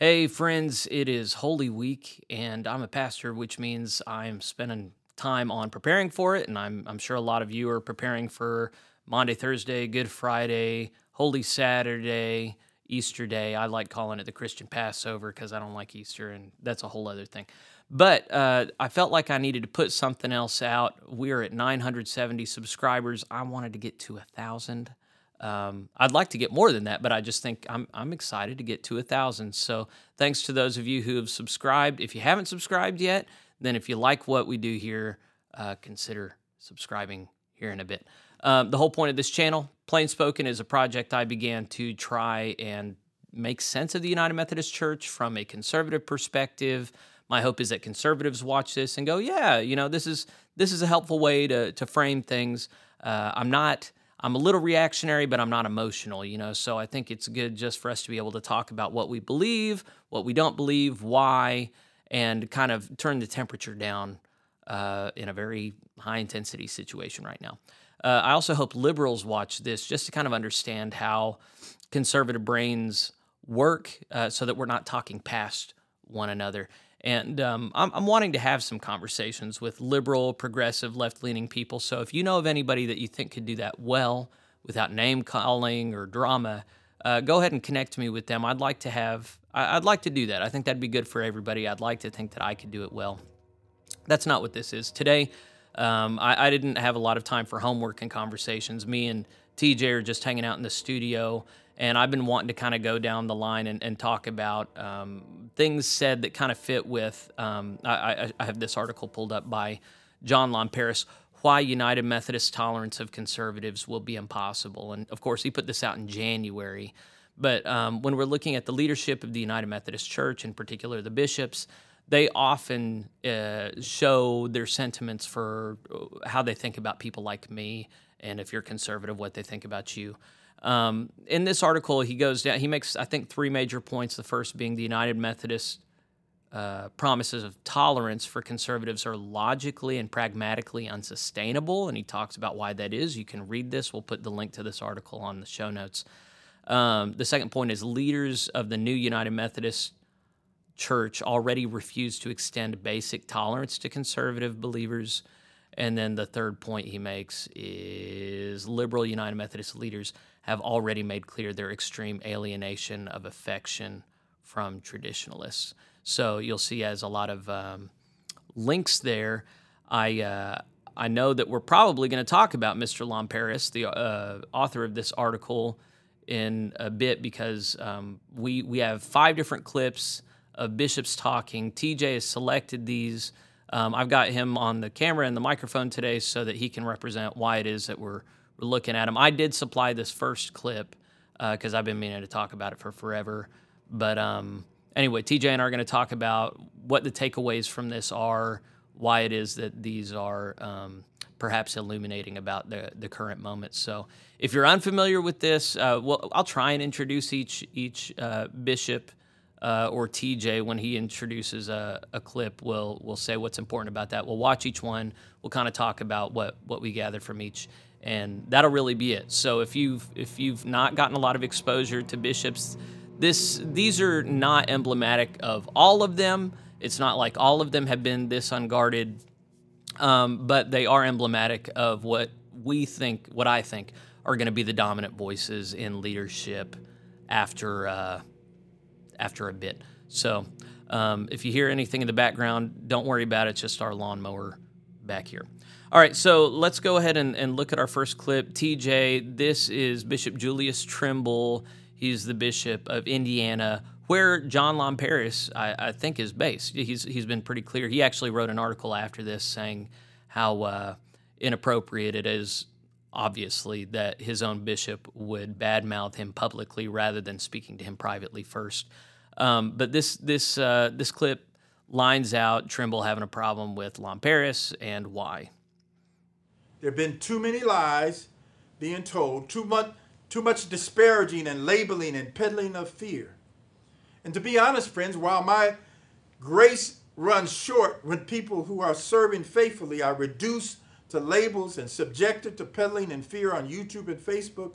Hey, friends, it is Holy Week, and I'm a pastor, which means I'm spending time on preparing for it. And I'm, I'm sure a lot of you are preparing for Monday, Thursday, Good Friday, Holy Saturday, Easter Day. I like calling it the Christian Passover because I don't like Easter, and that's a whole other thing. But uh, I felt like I needed to put something else out. We're at 970 subscribers. I wanted to get to a thousand. Um, I'd like to get more than that, but I just think I'm, I'm excited to get to a thousand. So thanks to those of you who have subscribed. If you haven't subscribed yet, then if you like what we do here, uh, consider subscribing here in a bit. Um, the whole point of this channel, Plain Spoken, is a project I began to try and make sense of the United Methodist Church from a conservative perspective. My hope is that conservatives watch this and go, "Yeah, you know, this is this is a helpful way to to frame things." Uh, I'm not I'm a little reactionary, but I'm not emotional, you know. So I think it's good just for us to be able to talk about what we believe, what we don't believe, why, and kind of turn the temperature down uh, in a very high intensity situation right now. Uh, I also hope liberals watch this just to kind of understand how conservative brains work uh, so that we're not talking past one another. And um, I'm, I'm, wanting to have some conversations with liberal, progressive, left leaning people. So if you know of anybody that you think could do that well without name calling or drama, uh, go ahead and connect me with them. I'd like to have, I'd like to do that. I think that'd be good for everybody. I'd like to think that I could do it well. That's not what this is. Today, um, I, I didn't have a lot of time for homework and conversations. Me and TJ are just hanging out in the studio and I've been wanting to kind of go down the line and, and talk about um, things said that kind of fit with. Um, I, I, have this article pulled up by John Lomperis, Why United Methodist Tolerance of Conservatives Will Be Impossible. And of course, he put this out in January. But um, when we're looking at the leadership of the United Methodist Church, in particular the bishops, they often uh, show their sentiments for uh, how they think about people like me, and if you're conservative, what they think about you. Um, in this article, he goes down, he makes, I think, three major points. The first being the United Methodist uh, promises of tolerance for conservatives are logically and pragmatically unsustainable. And he talks about why that is. You can read this. We'll put the link to this article on the show notes. Um, the second point is leaders of the new United Methodist Church already refuse to extend basic tolerance to conservative believers. And then the third point he makes is liberal United Methodist leaders have already made clear their extreme alienation of affection from traditionalists. So you'll see as a lot of um, links there. I uh, I know that we're probably going to talk about Mr. Lomperis, the uh, author of this article, in a bit because um, we we have five different clips of bishops talking. TJ has selected these. Um, I've got him on the camera and the microphone today so that he can represent why it is that we're we're looking at him. I did supply this first clip because uh, I've been meaning to talk about it for forever. But um, anyway, TJ and I are going to talk about what the takeaways from this are, why it is that these are um, perhaps illuminating about the, the current moment. So if you're unfamiliar with this, uh, well, I'll try and introduce each each uh, bishop. Uh, or TJ, when he introduces a, a clip, will will say what's important about that. We'll watch each one. We'll kind of talk about what what we gathered from each and that'll really be it. So if you've if you've not gotten a lot of exposure to bishops, this these are not emblematic of all of them. It's not like all of them have been this unguarded, um, but they are emblematic of what we think, what I think, are going to be the dominant voices in leadership after uh, after a bit. So um, if you hear anything in the background, don't worry about it. It's just our lawnmower back here. All right, so let's go ahead and, and look at our first clip. TJ, this is Bishop Julius Trimble. He's the Bishop of Indiana, where John Lomperis, I, I think, is based. He's, he's been pretty clear. He actually wrote an article after this saying how uh, inappropriate it is, obviously, that his own bishop would badmouth him publicly rather than speaking to him privately first. Um, but this, this, uh, this clip lines out Trimble having a problem with Lomperis and why. There have been too many lies being told, too much, too much disparaging and labeling and peddling of fear. And to be honest, friends, while my grace runs short when people who are serving faithfully are reduced to labels and subjected to peddling and fear on YouTube and Facebook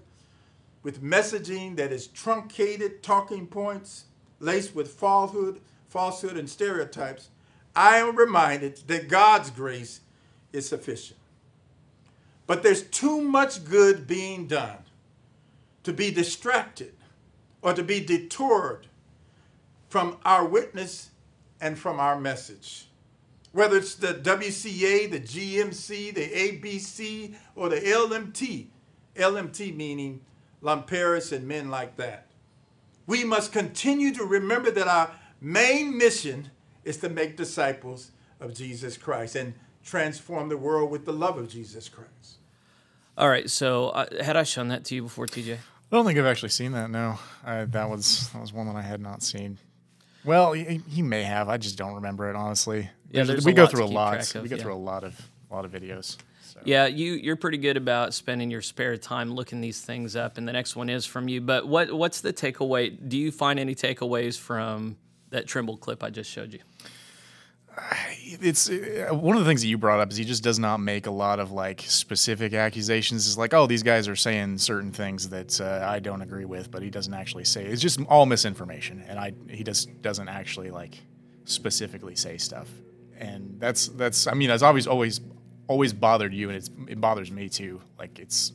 with messaging that is truncated talking points, laced with falsehood, falsehood and stereotypes, I am reminded that God's grace is sufficient. But there's too much good being done to be distracted or to be detoured from our witness and from our message. Whether it's the WCA, the GMC, the ABC, or the LMT, LMT meaning Lomperis and men like that. We must continue to remember that our main mission is to make disciples of Jesus Christ and transform the world with the love of Jesus Christ. All right. So, uh, had I shown that to you before, TJ? I don't think I've actually seen that. No, I, that was that was one that I had not seen. Well, he, he may have. I just don't remember it honestly. Yeah, there's we a go lot to through a lot. of, we go yeah. through a lot of a lot of videos. Yeah, you you're pretty good about spending your spare time looking these things up, and the next one is from you. But what what's the takeaway? Do you find any takeaways from that Trimble clip I just showed you? it's uh, one of the things that you brought up is he just does not make a lot of like specific accusations. It's like, oh, these guys are saying certain things that uh, I don't agree with, but he doesn't actually say. It's just all misinformation, and I he just doesn't actually like specifically say stuff. And that's that's I mean that's always always always bothered you, and it's it bothers me too. Like it's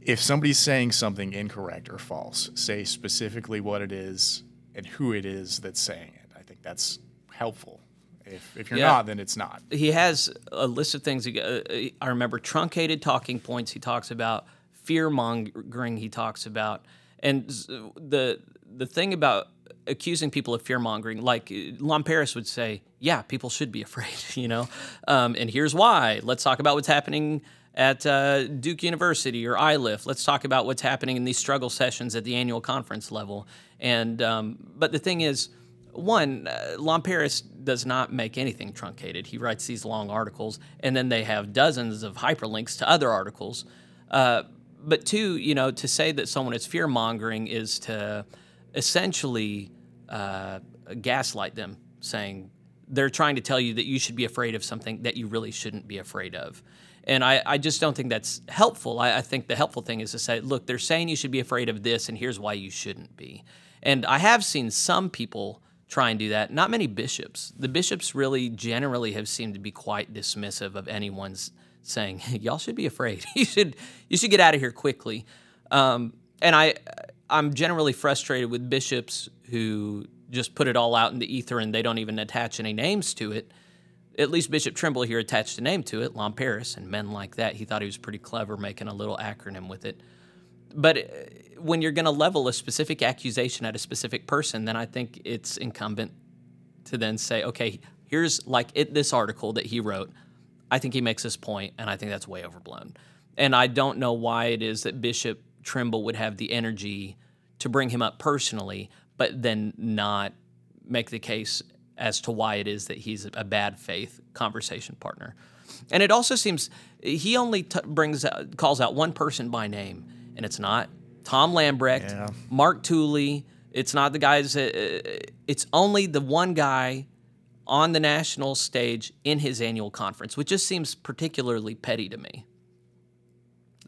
if somebody's saying something incorrect or false, say specifically what it is and who it is that's saying it. I think that's helpful. If, if you're Yeah. not, then it's not. he has a list of things. Uh, I remember truncated talking points. He talks about fear mongering. He talks about and the the thing about accusing people of fear mongering, like Lomperis would say, yeah, people should be afraid, you know, um, and here's why. Let's talk about what's happening at uh, Duke University or Iliff. Let's talk about what's happening in these struggle sessions at the annual conference level. And um, but the thing is one, uh, Lomperis does not make anything truncated. He writes these long articles, and then they have dozens of hyperlinks to other articles. Uh, but two, you know, to say that someone is fear mongering is to essentially uh, gaslight them, saying they're trying to tell you that you should be afraid of something that you really shouldn't be afraid of. And I, I just don't think that's helpful. I, I think the helpful thing is to say, look, they're saying you should be afraid of this, and here's why you shouldn't be. And I have seen some people try and do that. Not many bishops. The bishops really generally have seemed to be quite dismissive of anyone's saying, "Y'all should be afraid. you should you should get out of here quickly." Um, and I I'm generally frustrated with bishops who just put it all out in the ether and they don't even attach any names to it. At least Bishop Trimble here attached a name to it, Lomperis, and men like that. He thought he was pretty clever making a little acronym with it. But uh, when you're going to level a specific accusation at a specific person, then I think it's incumbent to then say, okay, here's like it, this article that he wrote. I think he makes this point, and I think that's way overblown. And I don't know why it is that Bishop Trimble would have the energy to bring him up personally, but then not make the case as to why it is that he's a bad faith conversation partner. And it also seems he only t- brings out, calls out one person by name, and it's not Tom Lambrecht, Yeah. Mark Tooley. It's not the guys. Uh, it's only the one guy on the national stage in his annual conference, which just seems particularly petty to me.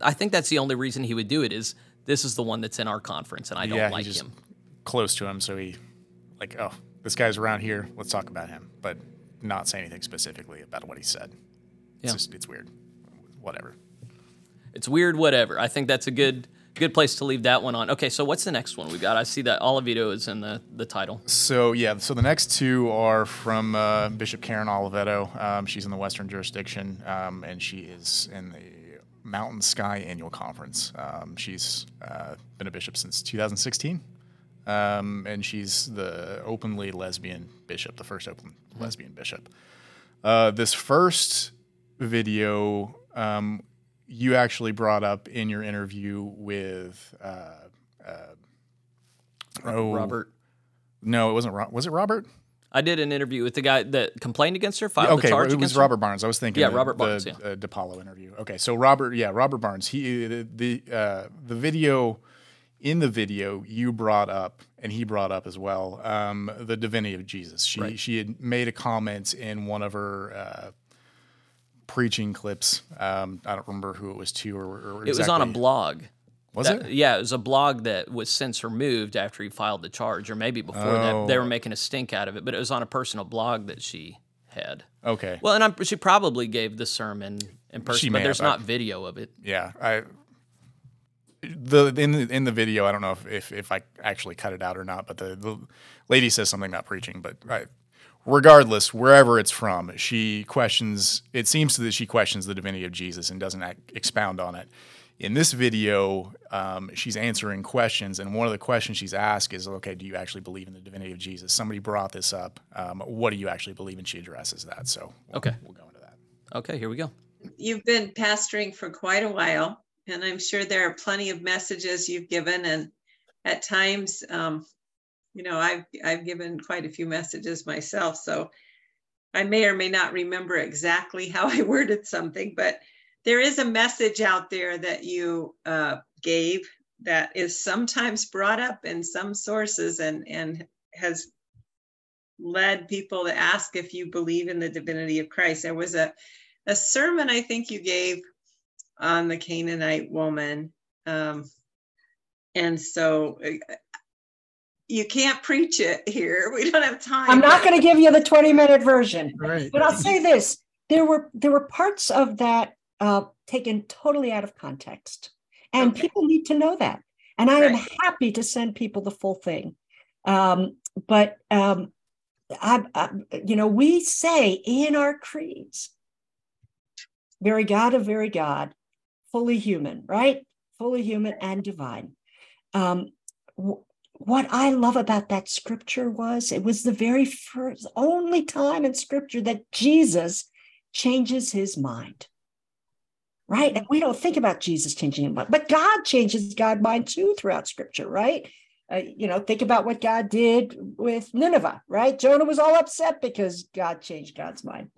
I think that's the only reason he would do it is this is the one that's in our conference, and I don't yeah, like him. close to him, so he like, oh, this guy's around here. Let's talk about him, but not say anything specifically about what he said. It's Yeah. just it's weird. Whatever. It's weird, whatever. I think that's a good good place to leave that one on. Okay, so what's the next one we got? I see that Oliveto is in the, the title. So yeah, so the next two are from uh, Bishop Karen Oliveto. Um, she's in the Western jurisdiction, um, and she is in the Mountain Sky Annual Conference. Um, she's uh, been a bishop since 2016, um, and she's the openly lesbian bishop, the first open lesbian bishop. Uh, this first video um, you actually brought up in your interview with uh, oh, Robert. No, it wasn't. Ro- Was it Robert? I did an interview with the guy that complained against her, filed the Okay, charge it was. Robert Barnes. I was thinking. Yeah, the- Robert the, Barnes, yeah. uh, DePaulo interview. Okay, so Robert, yeah, Robert Barnes. He the the, uh, the video in the video you brought up, and he brought up as well, um, the divinity of Jesus. She Right. she had made a comment in one of her. Uh, preaching clips um, i don't remember who it was to or, or It was on a blog. Was That- it? Yeah, it was a blog that was since removed after he filed the charge, or maybe before that. They Oh. were making a stink out of it, but it was on a personal blog that she had. Okay. Well, and I'm, she probably gave the sermon in person, but there's have. not video of it. Yeah, I the in the in the video. I don't know if if, if I actually cut it out or not, but the, the lady says something about preaching. But I, regardless, wherever it's from, she questions. It seems that she questions the divinity of Jesus and doesn't act, expound on it. In this video, um, she's answering questions, and one of the questions she's asked is, "Okay, do you actually believe in the divinity of Jesus?" Somebody brought this up. Um, what do you actually believe? And she addresses that. So we'll- Okay. we'll go into that. Okay, here we go. you've been pastoring for quite a while, and I'm sure there are plenty of messages you've given, and at times, um, you know, I've I've given quite a few messages myself, so I may or may not remember exactly how I worded something, but there is a message out there that you uh, gave that is sometimes brought up in some sources and and has led people to ask if you believe in the divinity of Christ. There was a a sermon I think you gave on the Canaanite woman. Um, and so uh, you can't preach it here. We don't have time. I'm not going to give you the 20 minute version, Right. but I'll say this: there were there were parts of that uh, taken totally out of context, and Okay. people need to know that. And I am happy to send people the full thing. Um, but um, I, I, you know, we say in our creeds, "Very God of very God, fully human," right? Fully human and divine. Um, w- what I love about that scripture was it was the very first, only time in scripture that Jesus changes his mind. Right. And we don't think about Jesus changing mind, but God changes God's mind too throughout scripture, right? Uh, you know, think about what God did with Nineveh, right? Jonah was all upset because God changed God's mind.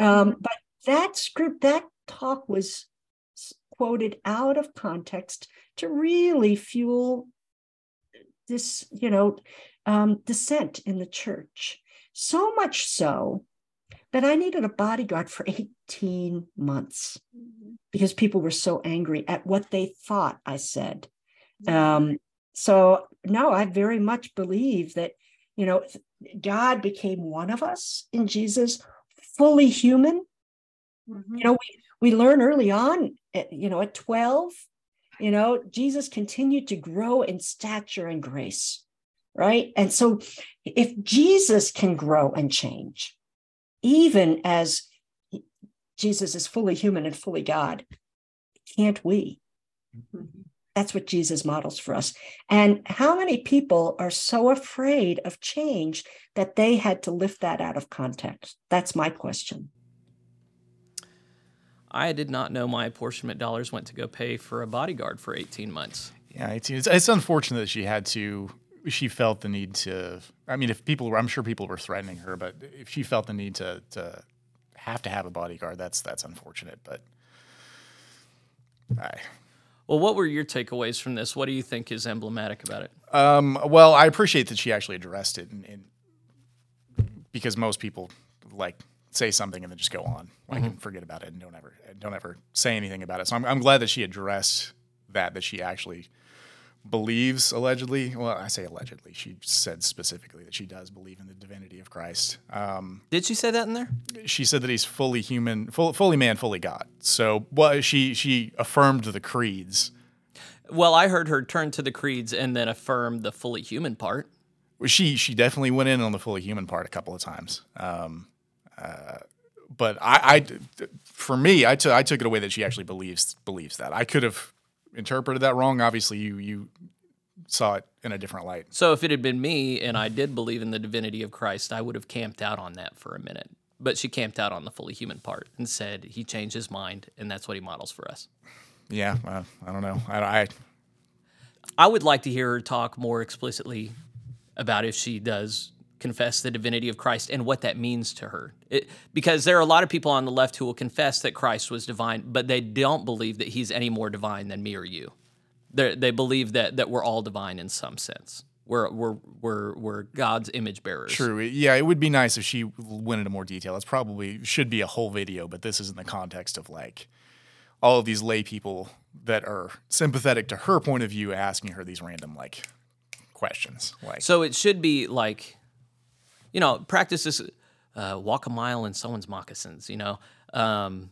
Um, but that script, that talk was quoted out of context to really fuel this, you know, um, dissent in the church. So much so that I needed a bodyguard for 18 months because people were so angry at what they thought I said. Um, so no, I very much believe that, you know, God became one of us in Jesus, fully human. Mhm. You know, we, we learn early on, at, you know, at 12, you know, Jesus continued to grow in stature and grace, right? And so if Jesus can grow and change, even as Jesus is fully human and fully God, can't we? Mhm. That's what Jesus models for us. And how many people are so afraid of change that they had to lift that out of context? That's my question. I did not know my apportionment dollars went to go pay for a bodyguard for 18 months. Yeah, it's, it's it's unfortunate that she had to. She felt the need to. I mean, if people were, I'm sure people were threatening her, but if she felt the need to to have to have a bodyguard, that's that's unfortunate. But I, Well, what were your takeaways from this? What do you think is emblematic about it? um, well, I appreciate that she actually addressed it, and, and because most people like say something and then just go on, like and forget about it and don't ever don't ever say anything about it. So I'm I'm glad that she addressed that that she actually believes allegedly. Well, I say allegedly. She said specifically that she does believe in the divinity of Christ. Um, Did she say that in there? she said that he's fully human, full, fully man, fully God. So, well, she she affirmed the creeds. Well, I heard her turn to the creeds and then affirm the fully human part. She she definitely went in on the fully human part a couple of times. Um, uh, but I, I, for me, I took I took it away that she actually believes believes that. I could have interpreted that wrong. Obviously, you you saw it in a different light. So if it had been me and I did believe in the divinity of Christ, I would have camped out on that for a minute. But she camped out on the fully human part and said he changed his mind, and that's what he models for us. Yeah, uh, I don't know. I, I I would like to hear her talk more explicitly about if she does confess the divinity of Christ and what that means to her. It, because there are a lot of people on the left who will confess that Christ was divine, but they don't believe that he's any more divine than me or you. They they believe that that we're all divine in some sense. We're we're we're we're God's image bearers. True. Yeah, it would be nice if she went into more detail. It's probably should be a whole video, but this is in the context of like all of these lay people that are sympathetic to her point of view asking her these random like questions. Like So it should be like, you know, practice this, uh, walk a mile in someone's moccasins. You know, um,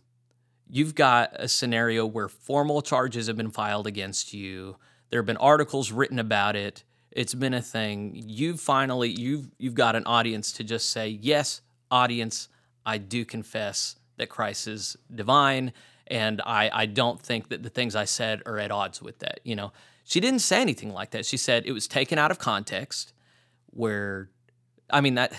you've got a scenario where formal charges have been filed against you. There have been articles written about it. It's been a thing. You've finally you've you've got an audience to just say, yes, audience, I do confess that Christ is divine, and I I don't think that the things I said are at odds with that. You know, she didn't say anything like that. She said it was taken out of context, where, I mean that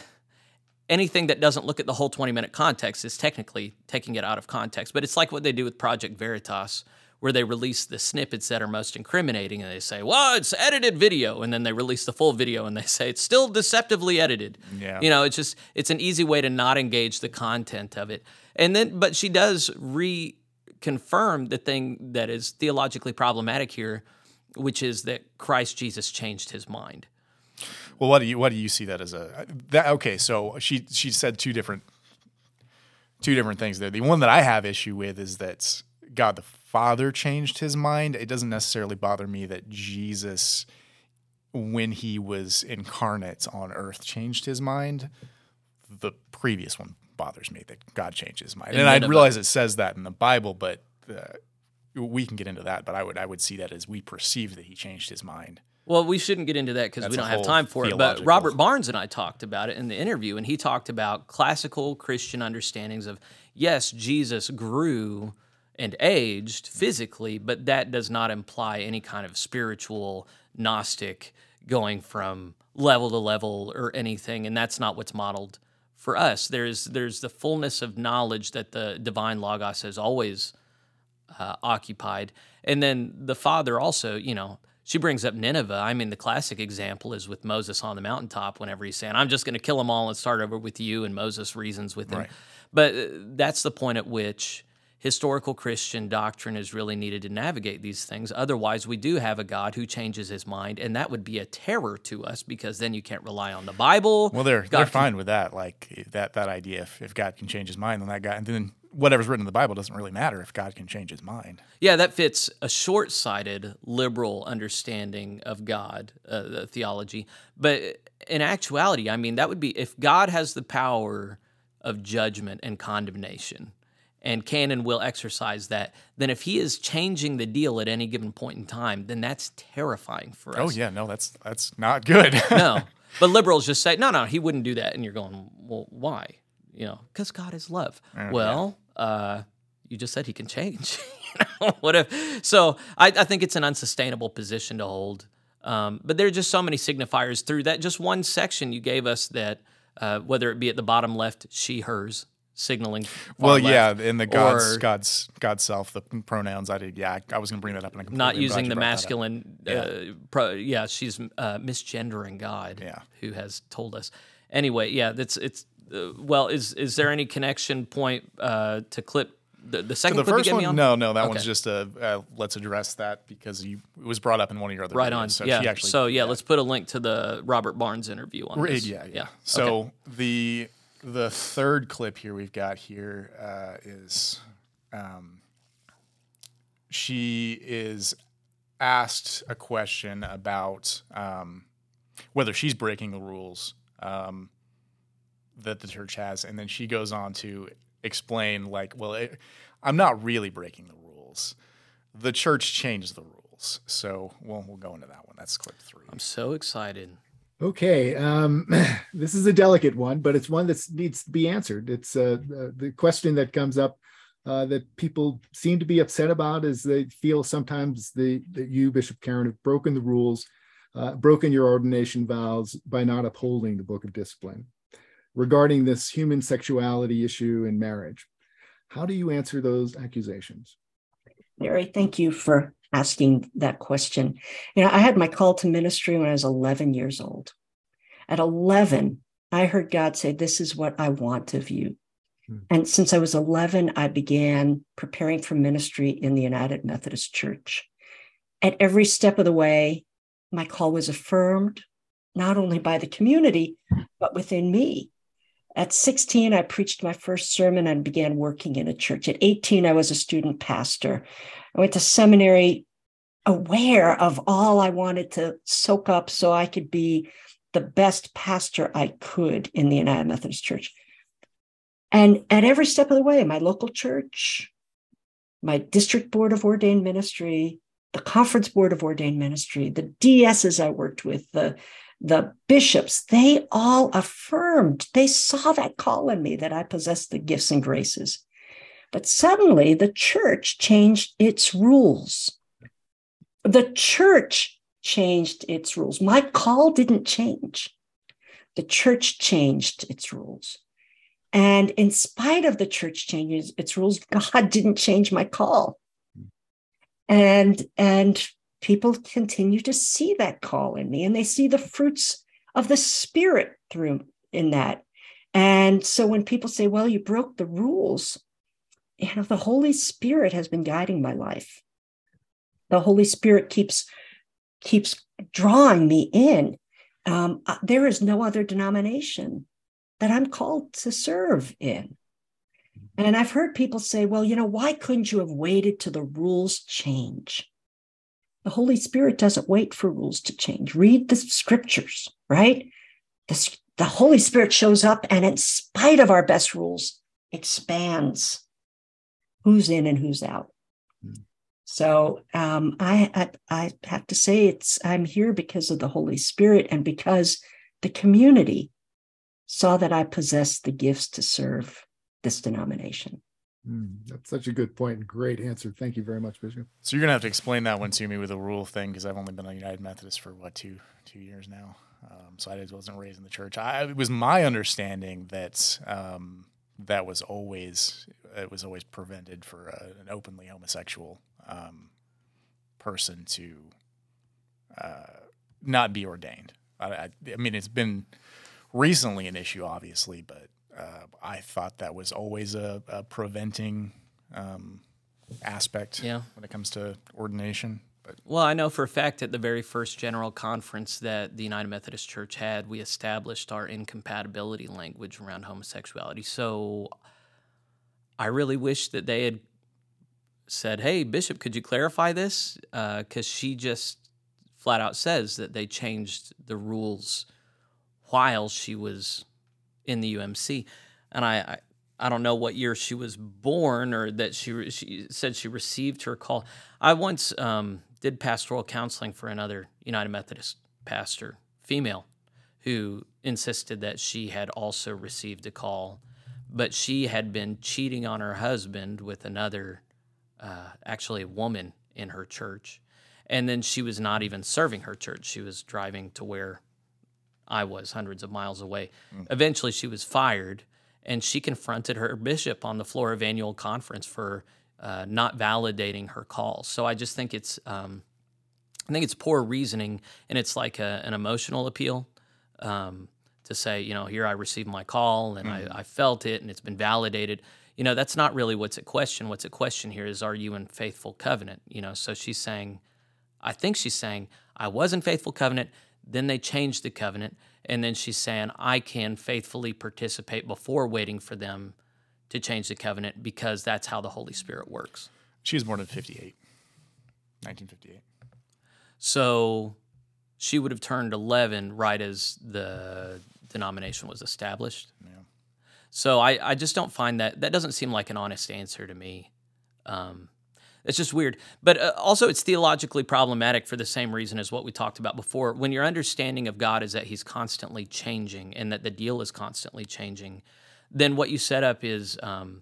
anything that doesn't look at the whole 20 minute context is technically taking it out of context. But it's like what they do with Project Veritas, where they release the snippets that are most incriminating and they say, well, it's edited video. And then they release the full video and they say it's still deceptively edited. Yeah. You know, it's just, it's an easy way to not engage the content of it. And then, but she does reconfirm the thing that is theologically problematic here, which is that Christ Jesus changed his mind. Well, what do you what do you see that as a that? Okay, so she she said two different two different things there. The one that I have issue with is that God the Father changed his mind. It doesn't necessarily bother me that Jesus, when he was incarnate on earth, changed his mind. The previous one bothers me that God changed his mind, In and I realize it says that in the Bible, but. Uh, we can get into that, but I would I would see that as we perceive that he changed his mind. Well, we shouldn't get into that because we don't have time for it. But Robert Barnes and I talked about it in the interview, and he talked about classical Christian understandings of yes, Jesus grew and aged physically, but that does not imply any kind of spiritual Gnostic going from level to level or anything, and that's not what's modeled for us. There's there's the fullness of knowledge that the divine logos has always uh, occupied. And then the father also, you know, she brings up Nineveh. I mean, the classic example is with Moses on the mountaintop whenever he's saying, I'm just going to kill them all and start over with you. And Moses reasons with him. Right. But uh, that's the point at which historical Christian doctrine is really needed to navigate these things. Otherwise, we do have a God who changes his mind, and that would be a terror to us because then you can't rely on the Bible. Well, they're God they're can- fine with that. Like that that idea. If, if God can change his mind, then that guy, and then whatever's written in the Bible doesn't really matter if God can change his mind. Yeah, that fits a short sighted liberal understanding of God, uh, the theology. But in actuality, I mean, that would be if God has the power of judgment and condemnation, and can and will exercise that, then if he is changing the deal at any given point in time, then that's terrifying for us. Oh yeah, no, that's that's not good. no. But liberals just say, no, no, he wouldn't do that. And you're going, well, why? You know, because God is love. well, uh, you just said he can change. you know, what if? So I, I think it's an unsustainable position to hold. Um, but there are just so many signifiers through that. Just one section you gave us that, uh, whether it be at the bottom left, she, hers, signaling. well, yeah, in the God's God's God self, the pronouns. I did. Yeah, I, was going to bring that up, and I completely not using the masculine. Uh, pro, yeah, she's uh, misgendering God. Yeah. who has told us. Anyway, yeah, that's it's. Uh, well, is is there any connection point uh, to clip the, the second The clip you first one, on? no, no, that Okay. one's just a. Uh, let's address that because you it was brought up in one of your other right videos, on. So yeah. she actually, so yeah, let's put a link to the Robert Barnes interview on Right, this. yeah, yeah. Okay. So the the third clip here we've got here uh, is um, she is asked a question about um, whether she's breaking the rules um, that the church has, and then she goes on to explain like, well, it, I'm not really breaking the rules. The church changed the rules, so we'll we'll go into that one. That's clip three. I'm so excited. Okay, um, this is a delicate one, but it's one that needs to be answered. It's uh, the, the question that comes up uh, that people seem to be upset about is they feel sometimes the, that you, Bishop Karen, have broken the rules, uh, broken your ordination vows by not upholding the Book of Discipline regarding this human sexuality issue in marriage. How do you answer those accusations? Mary, thank you for asking that question. You know, I had my call to ministry when I was 11 years old. At 11, I heard God say, This is what I want of you. Hmm. And since I was 11, I began preparing for ministry in the United Methodist Church. At every step of the way, my call was affirmed, not only by the community, but within me. At 16, I preached my first sermon and began working in a church. At 18, I was a student pastor. I went to seminary aware of all I wanted to soak up so I could be the best pastor I could in the United Methodist Church. And at every step of the way, my local church, my district board of ordained ministry, the conference board of ordained ministry, the DSs I worked with, the the bishops, they all affirmed, they saw that call in me that I possessed the gifts and graces. But suddenly the church changed its rules. The church changed its rules. My call didn't change. The church changed its rules. And in spite of the church changes its rules, God didn't change my call. And and people continue to see that call in me and they see the fruits of the spirit through in that. And so when people say, well, you broke the rules, you know, the Holy Spirit has been guiding my life. The Holy Spirit keeps keeps drawing me in. Um, uh, there is no other denomination that I'm called to serve in. And I've heard people say, well, you know, why couldn't you have waited till the rules change? The Holy Spirit doesn't wait for rules to change. Read the scriptures, right? The, the Holy Spirit shows up and, in spite of our best rules, expands who's in and who's out. Mm. So um, I, I, I have to say it's I'm here because of the Holy Spirit and because the community saw that I possessed the gifts to serve this denomination. Mm, that's such a good point. Great answer. Thank you very much, Bishop. So you're gonna have to explain that one to me with a rule thing because I've only been a United Methodist for what two two years now. Um, so I wasn't raised in the church. I, it was my understanding that um, that was always it was always prevented for a, an openly homosexual um, person to uh, not be ordained. I, I, I mean, it's been recently an issue, obviously, but uh, I thought that was always a, a preventing um, aspect yeah. when it comes to ordination. But well, I know for a fact at the very first general conference that the United Methodist Church had, we established our incompatibility language around homosexuality. So I really wish that they had said, "Hey, Bishop, could you clarify this?" Because uh, she just flat out says that they changed the rules while she was in the UMC, and I, I I don't know what year she was born or that she she said she received her call. I once um, did pastoral counseling for another United Methodist pastor, female, who insisted that she had also received a call, but she had been cheating on her husband with another, uh, actually a woman in her church, and then she was not even serving her church. She was driving to where I was hundreds of miles away. Mm. Eventually, she was fired, and she confronted her bishop on the floor of annual conference for uh, not validating her call. So I just think it's, um, I think it's poor reasoning, and it's like a, an emotional appeal um, to say, you know, here I received my call and mm. I, I felt it, and it's been validated. You know, that's not really what's at question. What's at question here is, are you in faithful covenant? You know, so she's saying, I think she's saying, I was in faithful covenant then they changed the covenant. And then she's saying, I can faithfully participate before waiting for them to change the covenant because that's how the Holy Spirit works. She was born in 58, 1958. So she would have turned 11 right as the denomination was established. Yeah. So I, I just don't find that, that doesn't seem like an honest answer to me. Um, it's just weird. But uh, also, it's theologically problematic for the same reason as what we talked about before. When your understanding of God is that He's constantly changing and that the deal is constantly changing, then what you set up is, um,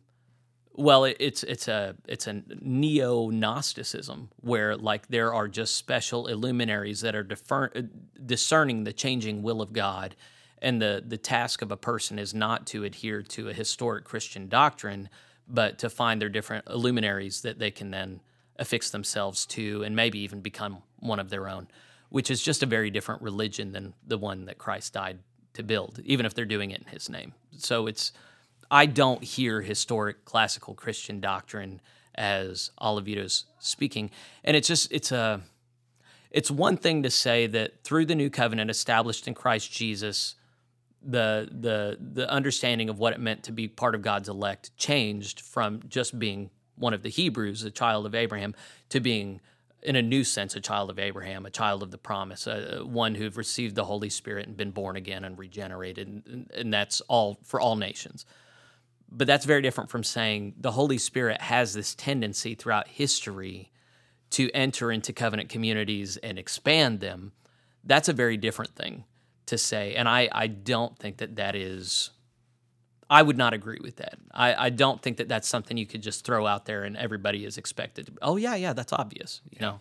well, it, it's it's a it's a neo Gnosticism where like there are just special illuminaries that are defer- uh, discerning the changing will of God, and the the task of a person is not to adhere to a historic Christian doctrine but to find their different luminaries that they can then affix themselves to and maybe even become one of their own, which is just a very different religion than the one that Christ died to build, even if they're doing it in his name. So it's, I don't hear historic classical Christian doctrine as Oliveto's speaking. And it's just, it's a, it's one thing to say that through the new covenant established in Christ Jesus, the the the understanding of what it meant to be part of God's elect changed from just being one of the Hebrews, a child of Abraham, to being in a new sense a child of Abraham, a child of the promise, uh, one who've received the Holy Spirit and been born again and regenerated, and, and that's all for all nations. But that's very different from saying the Holy Spirit has this tendency throughout history to enter into covenant communities and expand them. That's a very different thing to say. And I, I don't think that that is, I would not agree with that. I, I don't think that that's something you could just throw out there and everybody is expected to, oh, yeah, yeah, that's obvious, you know.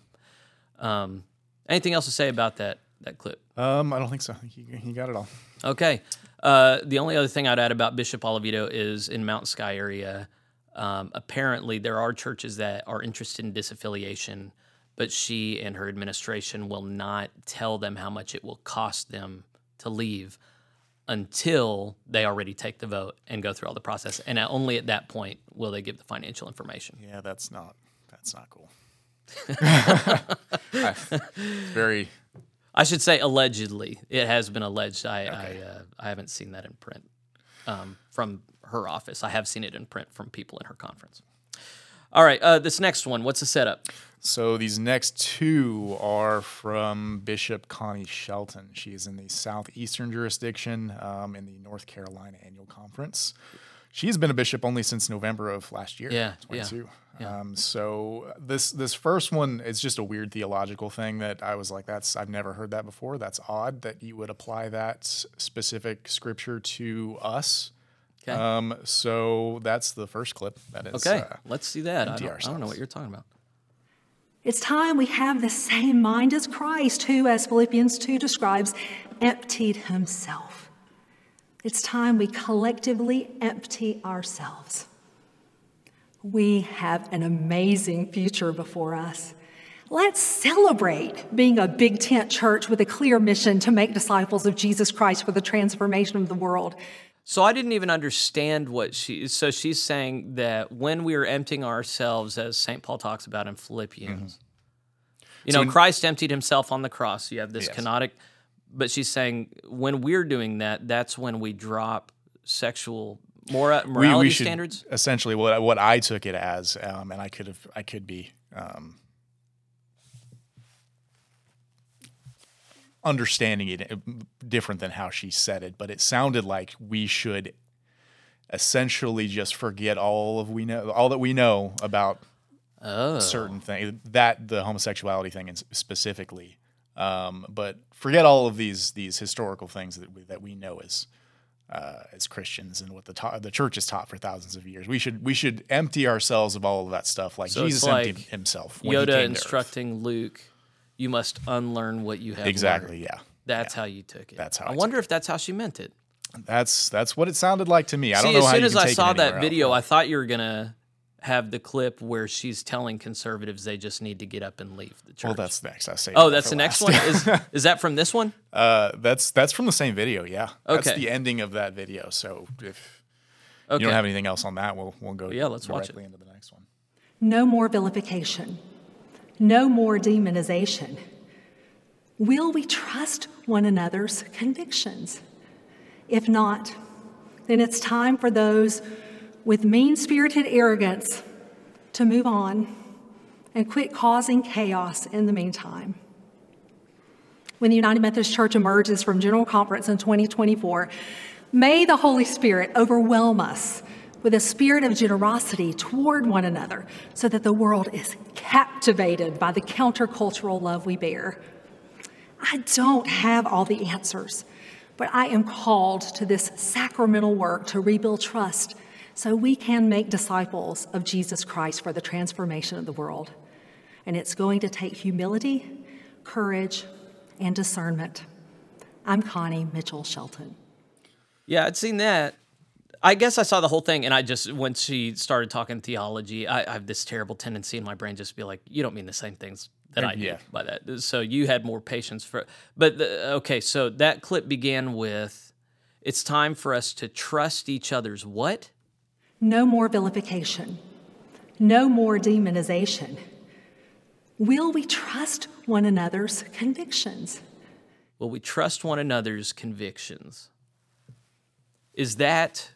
Um, anything else to say about that, that clip? Um, I don't think so. I think you, you got it all. Okay. Uh, the only other thing I'd add about Bishop Oliveto is in Mountain Sky area, um, apparently there are churches that are interested in disaffiliation, but she and her administration will not tell them how much it will cost them to leave until they already take the vote and go through all the process. And only at that point will they give the financial information. Yeah, that's not that's not cool. I, very. I should say allegedly. It has been alleged. I okay. I, uh, I haven't seen that in print um, from her office. I have seen it in print from people in her conference. All right, uh, this next one. What's the setup? So these next two are from Bishop Connie Shelton. She is in the southeastern jurisdiction um, in the North Carolina Annual Conference. She's been a bishop only since November of last year. Yeah, 22. Yeah. Yeah. Um, so this this first one is just a weird theological thing that I was like, that's I've never heard that before. That's odd that you would apply that specific scripture to us. Okay. Um, so that's the first clip. That is okay. Uh, Let's see that. I don't, I don't know what you're talking about. It's time we have the same mind as Christ, who, as Philippians 2 describes, emptied himself. It's time we collectively empty ourselves. We have an amazing future before us. Let's celebrate being a big tent church with a clear mission to make disciples of Jesus Christ for the transformation of the world. So I didn't even understand what she. So she's saying that when we are emptying ourselves, as Saint Paul talks about in Philippians, mm-hmm. you so know, when, Christ emptied himself on the cross. You have this yes. kenotic, but she's saying when we're doing that, that's when we drop sexual mora- morality we, we standards. Essentially, what what I took it as, um, and I could have, I could be. Um, understanding it uh, different than how she said it, but it sounded like we should essentially just forget all of we know all that we know about oh. certain things that the homosexuality thing specifically um, but forget all of these these historical things that we, that we know as uh, as Christians and what the ta- the church has taught for thousands of years. We should we should empty ourselves of all of that stuff like so Jesus like emptied himself. Yoda instructing Luke you must unlearn what you have exactly learned. yeah that's yeah. how you took it that's how i, I wonder if that's how she meant it that's that's what it sounded like to me i See, don't know how to do it. as soon as i saw that else. video i thought you were gonna have the clip where she's telling conservatives they just need to get up and leave the church. Well, that's next. I say. Oh, that's the next one. Is is that from this one? Uh, that's that's from the same video. Yeah. Okay. That's the ending of that video. So if okay. you don't have anything else on that, we'll we'll go. Yeah, let's watch it. into the next one. No more vilification. No more demonization. Will we trust one another's convictions? If not, then it's time for those with mean spirited arrogance to move on and quit causing chaos in the meantime. When the United Methodist Church emerges from General Conference in 2024, may the Holy Spirit overwhelm us with a spirit of generosity toward one another so that the world is captivated by the countercultural love we bear. I don't have all the answers, but I am called to this sacramental work to rebuild trust so we can make disciples of Jesus Christ for the transformation of the world. And it's going to take humility, courage, and discernment. I'm Connie Mitchell Shelton. Yeah, I'd seen that. I guess I saw the whole thing, and I just when she started talking theology, I, I have this terrible tendency in my brain just to be like, "You don't mean the same things that I yeah. by that. So you had more patience for, but the, okay. So that clip began with, "It's time for us to trust each other's what." No more vilification. No more demonization. Will we trust one another's convictions? Will we trust one another's convictions? is that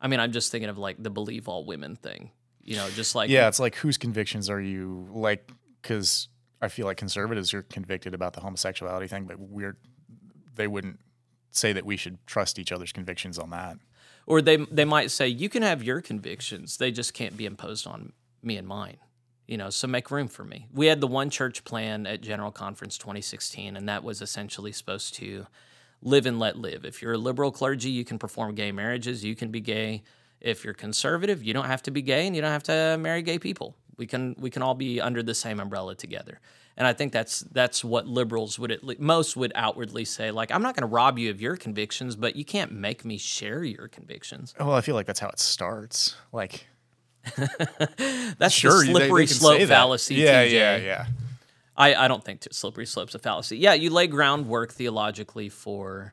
I mean, I'm just thinking of like the believe all women thing. You know, just like yeah, it's like whose convictions are you like? Because I feel like conservatives are convicted about the homosexuality thing, but we're they wouldn't say that we should trust each other's convictions on that. Or they they might say you can have your convictions, they just can't be imposed on me and mine. You know, so make room for me. We had the one church plan at General Conference 2016, and that was essentially supposed to live and let live. If you're a liberal clergy, you can perform gay marriages, you can be gay. If you're conservative, you don't have to be gay and you don't have to marry gay people. We can we can all be under the same umbrella together. And I think that's that's what liberals would at least, most would outwardly say like I'm not going to rob you of your convictions, but you can't make me share your convictions. Well, I feel like that's how it starts. Like that's sure, the slippery they, they slope fallacy. Yeah, TJ. yeah, yeah. I, I don't think slippery slope's a fallacy. Yeah, you lay groundwork theologically for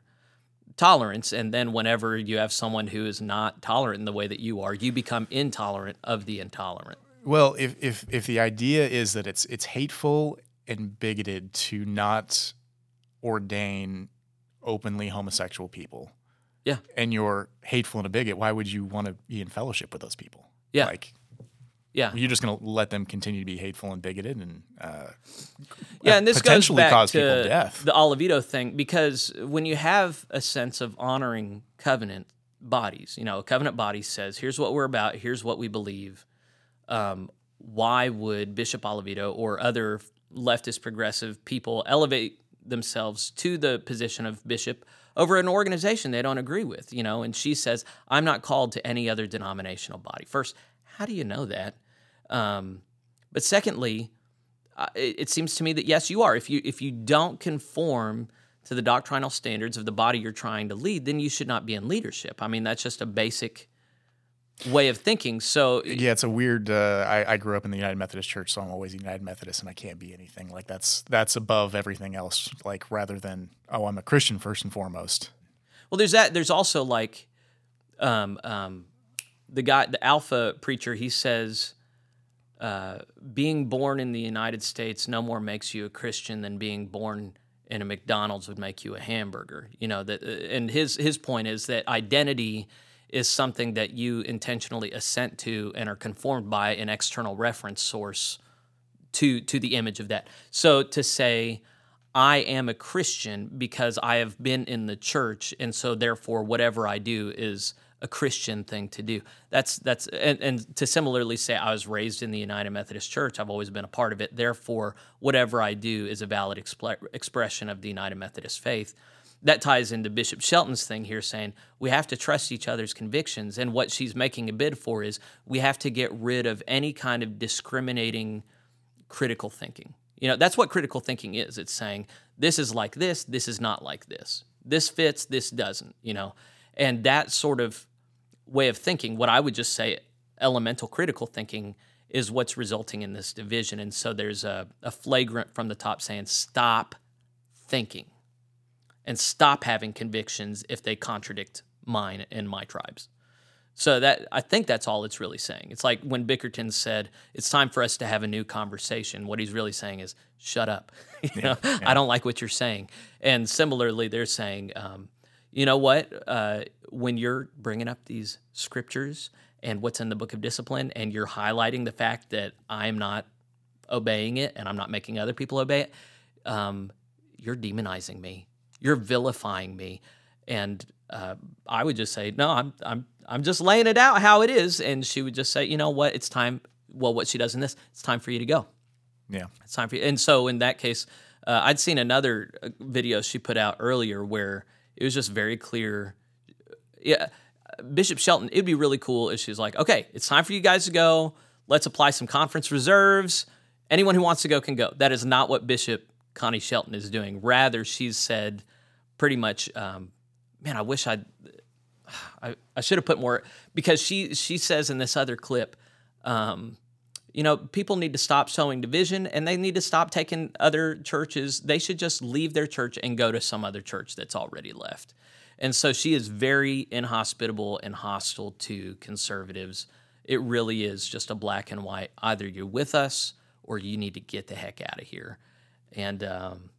tolerance, and then whenever you have someone who is not tolerant in the way that you are, you become intolerant of the intolerant. Well, if if if the idea is that it's it's hateful and bigoted to not ordain openly homosexual people, Yeah. and you're hateful and a bigot, why would you want to be in fellowship with those people? Yeah. like Yeah, you're just going to let them continue to be hateful and bigoted and uh, yeah, and this potentially goes back cause to people death. the Oliveto thing because when you have a sense of honoring covenant bodies, you know, a covenant body says, "Here's what we're about. Here's what we believe." Um, why would Bishop Oliveto or other leftist progressive people elevate themselves to the position of bishop over an organization they don't agree with? You know, and she says, "I'm not called to any other denominational body." First, how do you know that? Um, but secondly, uh, it, it seems to me that yes, you are. If you if you don't conform to the doctrinal standards of the body you're trying to lead, then you should not be in leadership. I mean, that's just a basic way of thinking. So yeah, it's a weird. Uh, I, I grew up in the United Methodist Church, so I'm always United Methodist, and I can't be anything like that's that's above everything else. Like rather than oh, I'm a Christian first and foremost. Well, there's that. There's also like, um, um, the guy, the Alpha preacher. He says, uh, being born in the United States no more makes you a Christian than being born in a McDonald's would make you a hamburger. You know that, and his his point is that identity is something that you intentionally assent to and are conformed by an external reference source to to the image of that. So to say I am a Christian because I have been in the church and so therefore whatever I do is a Christian thing to do. That's that's and, and to similarly say I was raised in the United Methodist Church, I've always been a part of it. Therefore, whatever I do is a valid expression of the United Methodist faith that ties into Bishop Shelton's thing here saying we have to trust each other's convictions. And what she's making a bid for is we have to get rid of any kind of discriminating critical thinking. You know, that's what critical thinking is. It's saying this is like this, this is not like this. This fits, this doesn't, you know. And that sort of way of thinking, what I would just say elemental critical thinking is what's resulting in this division. And so there's a, a flagrant from the top saying, stop thinking and stop having convictions if they contradict mine and my tribes. So that I think that's all it's really saying. It's like when Bickerton said it's time for us to have a new conversation. What he's really saying is shut up. you know, I don't like what you're saying. And similarly, they're saying, um, you know what? Uh, when you're bringing up these scriptures and what's in the book of discipline, and you're highlighting the fact that I'm not obeying it and I'm not making other people obey it, um, you're demonizing me. You're vilifying me. And uh, i would just say no i'm i'm i'm just laying it out how it is. And she would just say you know what? It's time well what she does in this it's time for you to go. Yeah. it's time for you and so in that case uh, i'd seen another uh, video she put out earlier where it was just very clear. Yeah bishop shelton it'd be really cool if she's like okay it's time for you guys to go. Let's apply some conference reserves. Anyone who wants to go can go. That is not what bishop Connie Shelton is doing. Rather, she's said pretty much, um, man, I wish I'd, I, I should have put more because she she says in this other clip, um, you know, people need to stop sowing division and they need to stop taking other churches. They should just leave their church and go to some other church that's already left. And so she is very inhospitable and hostile to conservatives. It really is just a black and white. Either you're with us or you need to get the heck out of here. And um,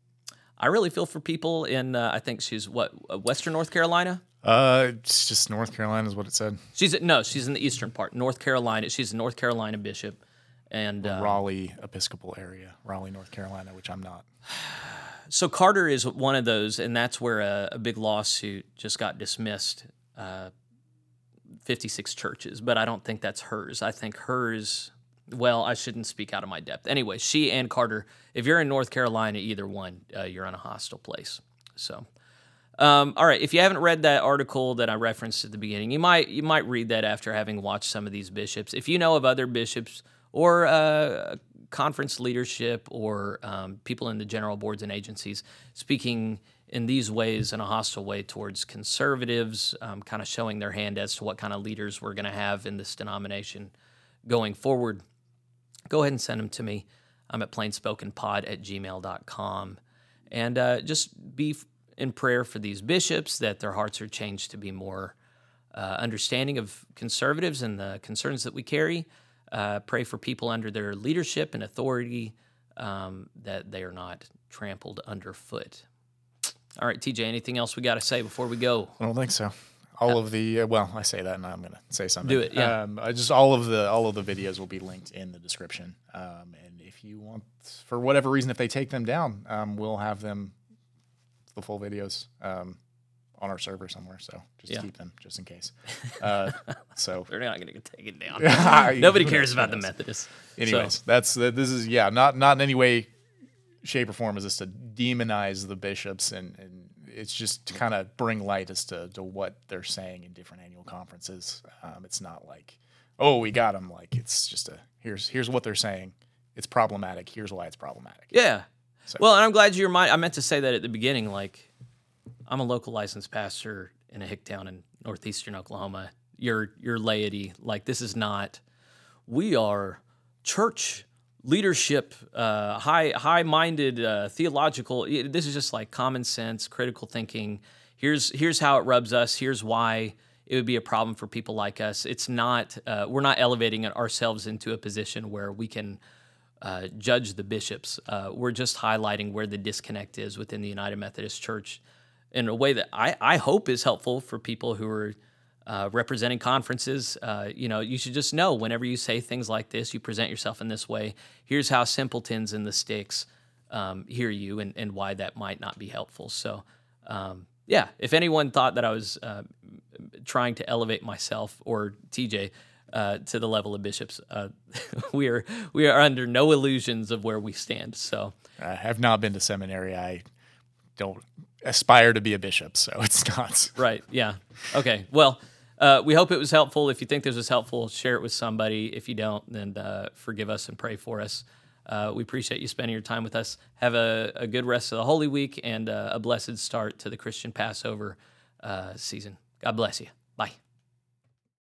I really feel for people in, uh, I think she's what, Western North Carolina? Uh, it's just North Carolina is what it said. She's no, she's in the eastern part, North Carolina. She's a North Carolina bishop, and uh, Raleigh Episcopal area, Raleigh, North Carolina, which I'm not. so Carter is one of those, and that's where a, a big lawsuit just got dismissed. Uh, 56 churches, but I don't think that's hers. I think hers. Well, I shouldn't speak out of my depth. Anyway, she and Carter. If you're in North Carolina, either one, uh, you're in a hostile place. So, um, all right. If you haven't read that article that I referenced at the beginning, you might you might read that after having watched some of these bishops. If you know of other bishops or uh, conference leadership or um, people in the general boards and agencies speaking in these ways in a hostile way towards conservatives, um, kind of showing their hand as to what kind of leaders we're going to have in this denomination going forward, go ahead and send them to me. I'm at plainspokenpod at gmail.com. And uh, just be in prayer for these bishops that their hearts are changed to be more uh, understanding of conservatives and the concerns that we carry. Uh, pray for people under their leadership and authority um, that they are not trampled underfoot. All right, TJ, anything else we got to say before we go? I don't think so. All of the uh, well, I say that, and I'm going to say something. Do it, yeah. Um, I just all of the all of the videos will be linked in the description. Um, and if you want, for whatever reason, if they take them down, um, we'll have them, the full videos, um, on our server somewhere. So just Yeah. keep them just in case. Uh, so They're not going to take it down. Nobody cares about the Methodists. Anyways, So, that's. This is yeah, not not in any way, shape, or form is this to demonize the bishops, and and it's just to kind of bring light as to to what they're saying in different annual conferences. Um, it's not like oh we got them. Like it's just a here's here's what they're saying. It's problematic. Here's why it's problematic. yeah. So- Well, and I'm glad you reminded. I meant to say that at the beginning. Like, I'm a local licensed pastor in a hick town in northeastern Oklahoma. Your your laity, like this is not. We are church leadership, uh, high high minded uh, theological. This is just like common sense, critical thinking. Here's here's how it rubs us. Here's why it would be a problem for people like us. It's not. Uh, we're not elevating ourselves into a position where we can uh, judge the bishops. Uh, we're just highlighting where the disconnect is within the United Methodist Church in a way that I, I hope is helpful for people who are uh, representing conferences. Uh, you know, you should just know whenever you say things like this, you present yourself in this way. Here's how simpletons in the sticks um, hear you and, and why that might not be helpful. So, um, yeah, if anyone thought that I was uh, trying to elevate myself or TJ uh, to the level of bishops, uh, we are we are under no illusions of where we stand. So, I have not been to seminary. I don't aspire to be a bishop, so it's not. right, yeah, okay. Well, uh, we hope it was helpful. If you think this was helpful, share it with somebody. If you don't, then uh, forgive us and pray for us. Uh, we appreciate you spending your time with us. Have a, a good rest of the Holy Week and uh, a blessed start to the Christian Passover uh, season. God bless you.